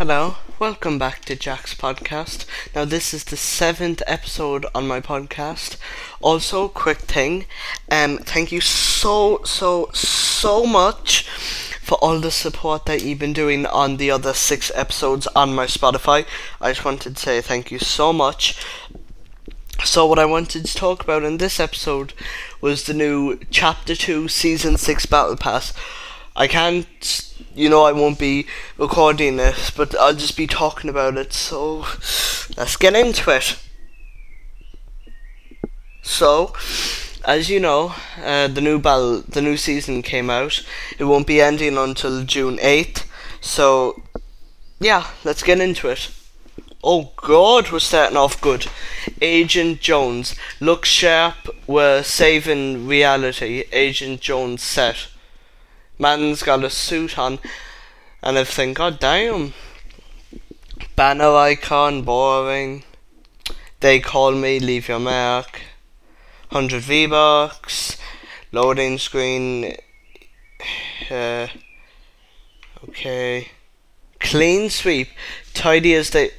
Hello, welcome back to Jack's podcast. Now, this is the seventh episode on my podcast. Also, quick thing, um, thank you so, so, so much for all the support that you've been doing on the other six episodes on my Spotify. I just wanted to say thank you so much. So, what I wanted to talk about in this episode was the new Chapter 2 Season 6 Battle Pass. I can't you know I won't be recording this, but I'll just be talking about it. So let's get into it. So, as you know, uh, the new battle, the new season came out. It won't be ending until June eighth. So, yeah, let's get into it. Oh God, we're starting off good. Agent Jones looks sharp. We're saving reality. Agent Jones set. Man's got a suit on and everything. God damn. Banner icon, boring. They call me, leave your mark. 100 V-Bucks. Loading screen. Uh, okay. Clean sweep. Tidy as they.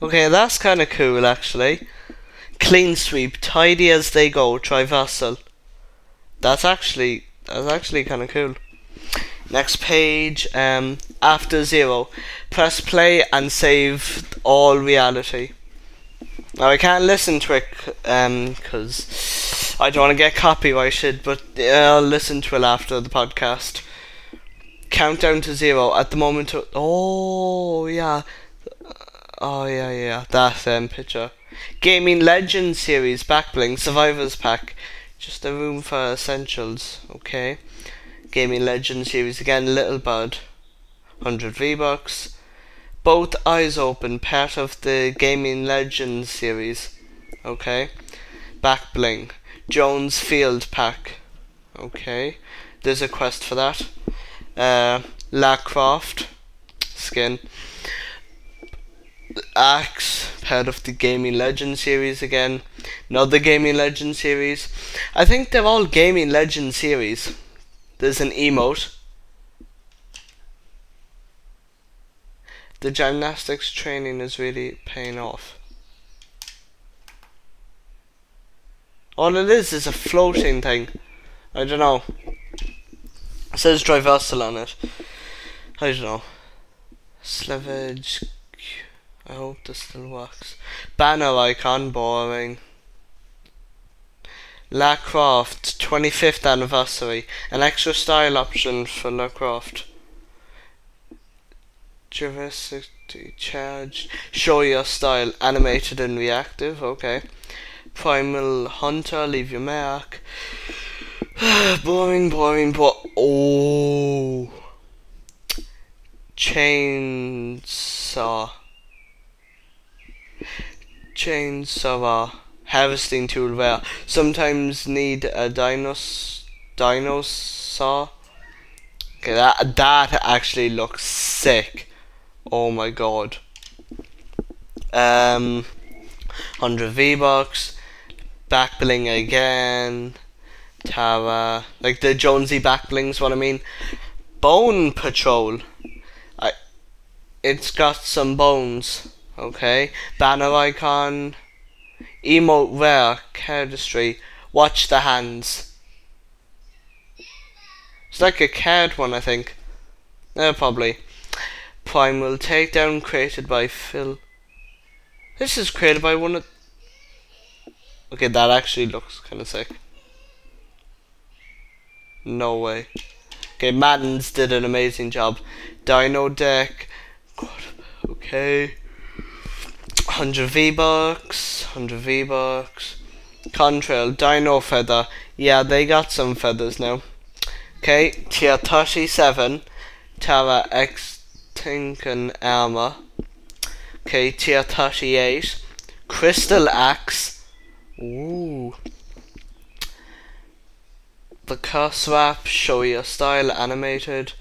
Okay, that's kind of cool actually. Clean sweep. Tidy as they go. Try Vassal. That's actually that's actually kind of cool. Next page, um, after zero, press play and save all reality. Now I can't listen to it because um, I don't want to get copyrighted, but I'll listen to it after the podcast. Countdown to zero at the moment. oh yeah, oh yeah yeah that um, picture. Gaming Legends series backbling survivors pack. Just a room for essentials, okay. Gaming Legends series again, Little Bud, 100 V-Bucks. Both Eyes Open, part of the Gaming Legends series, okay. Back Bling, Jones Field Pack, okay. There's a quest for that. Uh, Lara Croft skin. Axe, part of the Gaming Legend series again. Another Gaming Legend series. I think they're all Gaming Legend series. There's an emote. The gymnastics training is really paying off. All it is is a floating thing. I don't know. It says Driversal on it. I don't know. Slavage I hope this still works. Banner icon, boring. Lara Croft 25th anniversary. An extra style option for Lara Croft. Diversity charge. Show your style. Animated and reactive. Okay. Primal Hunter. Leave your mark. boring, boring, but oh. Chainsaw chainsaw harvesting tool where sometimes need a dinos dinosaur. Okay, that that actually looks sick. Oh my god. Um, hundred V bucks, back bling again. Tara, like the Jonesy back blings. What I mean. Bone Patrol. I. It's got some bones. Okay. Banner icon. Emote rare. Cardistry. Watch the hands. It's like a card one, I think. No, probably. Primal Takedown created by Phil. This is created by one of. Okay, that actually looks kind of sick. No way. Okay, Madden's did an amazing job. Dino Deck. God, okay. 100 V-Bucks, 100 V-Bucks. Contrail, Dino Feather. Yeah, they got some feathers now. Okay, tier 37. Tara X Tinken Armor. Okay, tier 38. Crystal Axe. Ooh. The curse wrap, show your style animated.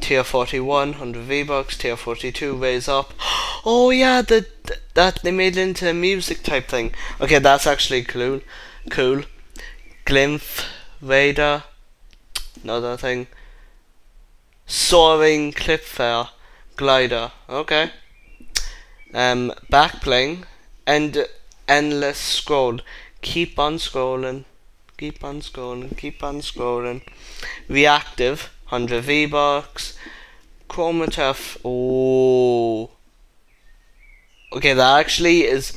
Tier 41, 100 V-Bucks. Tier 42, raise up. Oh yeah, the, that they made it into a music type thing. Okay, that's actually cool. Cool. Glymph, Vader, another thing. Soaring Clipfair Glider. Okay. Um, back bling and endless scroll. Keep on scrolling. Keep on scrolling. Keep on scrolling. Reactive. 100 V-Bucks. Chromatoph. Oh. Okay, that actually is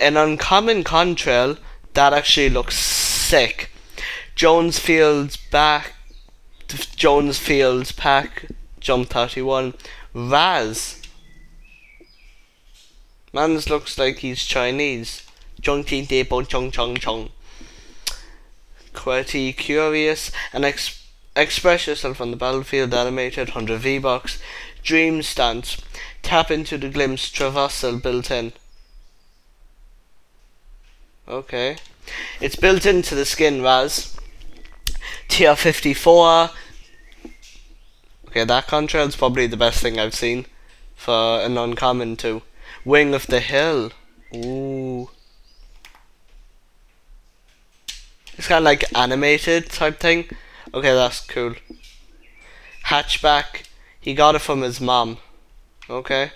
an uncommon contrail. That actually looks sick. Jones Fields back. Jones Fields pack. Jump 31. Raz. Man, this looks like he's Chinese. Chong Ting Debo Chong Chong Chong. Quality Curious and ex- express yourself on the battlefield animated 100 V-Bucks. Dream Stance. Tap into the glimpse traversal built in. Okay. It's built into the skin, Raz. Tier 54. Okay, that contrail is probably the best thing I've seen for an uncommon too. Wing of the Hill. Ooh. It's kind of like animated type thing. Okay, that's cool. Hatchback. He got it from his mom. Okay.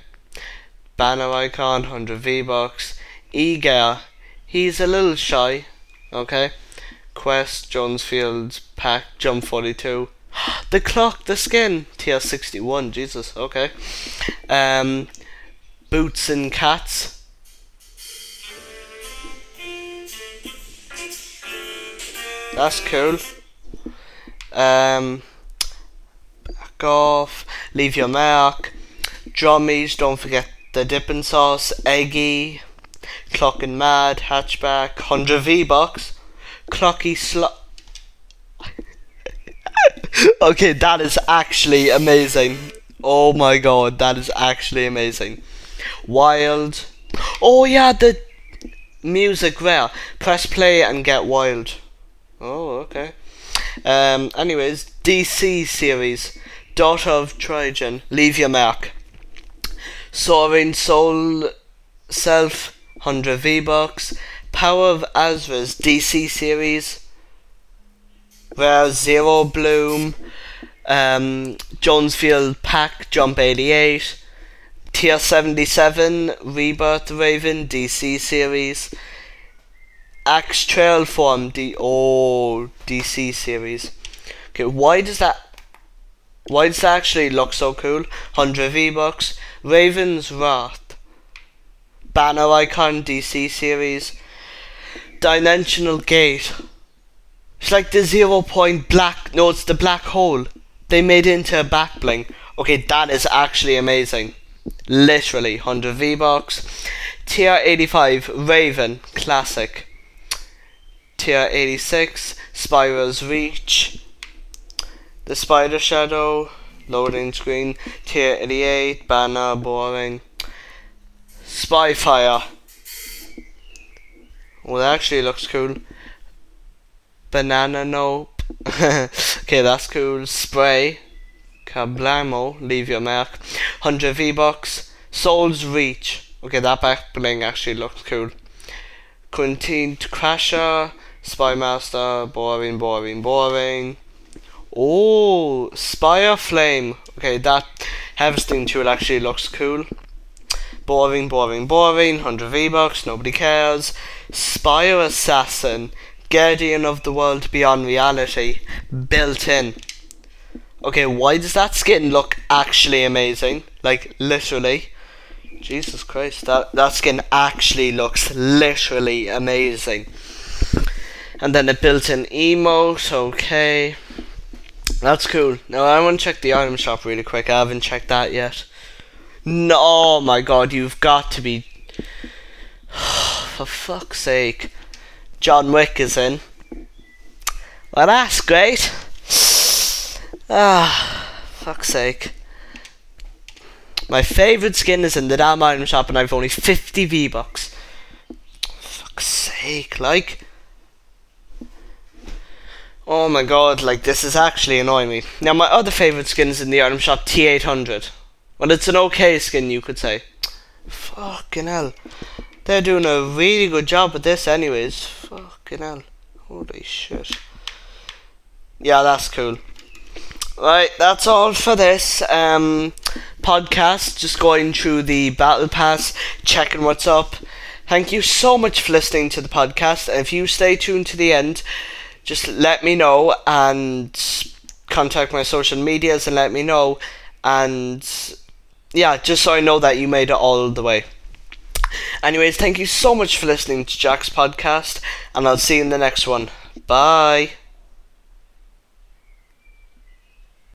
Banner icon, 100 V-Bucks. Eager. He's a little shy. Okay. Quest, Jones Fields, Pack, Jump 42. the clock, the skin, TR61, Jesus, okay. Um, Boots and Cats. That's cool. Um, back off, leave your mark. Drummies, don't forget the dipping sauce, eggy, clocking mad, hatchback, 100 V-Bucks, clocky slot. okay, that is actually amazing. Oh my god, that is actually amazing. Wild. Oh yeah, the music there. Press play and get wild. Oh, okay. Um, anyways, DC series. Daughter of Trigon. Leave your mark. Soaring Soul Self. 100 V-Bucks. Power of Azra's DC series. Where Zero Bloom. Um, Jonesfield Pack Jump 88. Tier 77 Rebirth Raven DC series. Axe Trail Form D oh DC series. Okay, why does that why does that actually look so cool? 100 V-Bucks. Raven's Wrath. Banner Icon DC series. Dimensional Gate. It's like the zero point black no it's the black hole. They made it into a back bling. Okay, that is actually amazing. Literally 100 V-Bucks. Tier 85 Raven Classic tier 86, Spyro's Reach, the Spider Shadow, loading screen, tier 88, banner, boring, Spyfire. Well, that actually looks cool. Banana Nope. okay, that's cool. Spray. Kablamo, leave your mark. 100 V-Bucks. Soul's Reach. Okay, that back bling actually looks cool. Quintine Crasher. Spymaster, boring, boring, boring. Oh, Spire Flame. Okay, that harvesting tool actually looks cool. Boring, boring, boring. 100 V-Bucks, nobody cares. Spire Assassin. Guardian of the World Beyond Reality. Built in. Okay, why does that skin look actually amazing? Like, literally. Jesus Christ, that, that skin actually looks literally amazing and then a built-in emote. Okay, that's cool. Now I want to check the item shop really quick. I haven't checked that yet. No, oh my god, you've got to be. For fuck's sake, John Wick is in. Well, that's great. Ah, fuck's sake. My favourite skin is in the damn item shop, and I've only 50 V bucks. Fuck's sake, like. Oh my god, like this is actually annoying me. Now my other favourite skin is in the item shop T800. Well, it's an okay skin, you could say. Fucking hell. They're doing a really good job with this anyways. Fucking hell. Holy shit. Yeah, that's cool. Right, that's all for this um, podcast. Just going through the battle pass, checking what's up. Thank you so much for listening to the podcast. And if you stay tuned to the end, just let me know and contact my social medias and let me know. And yeah, just so I know that you made it all the way. Anyways, thank you so much for listening to Jack's podcast, and I'll see you in the next one. Bye.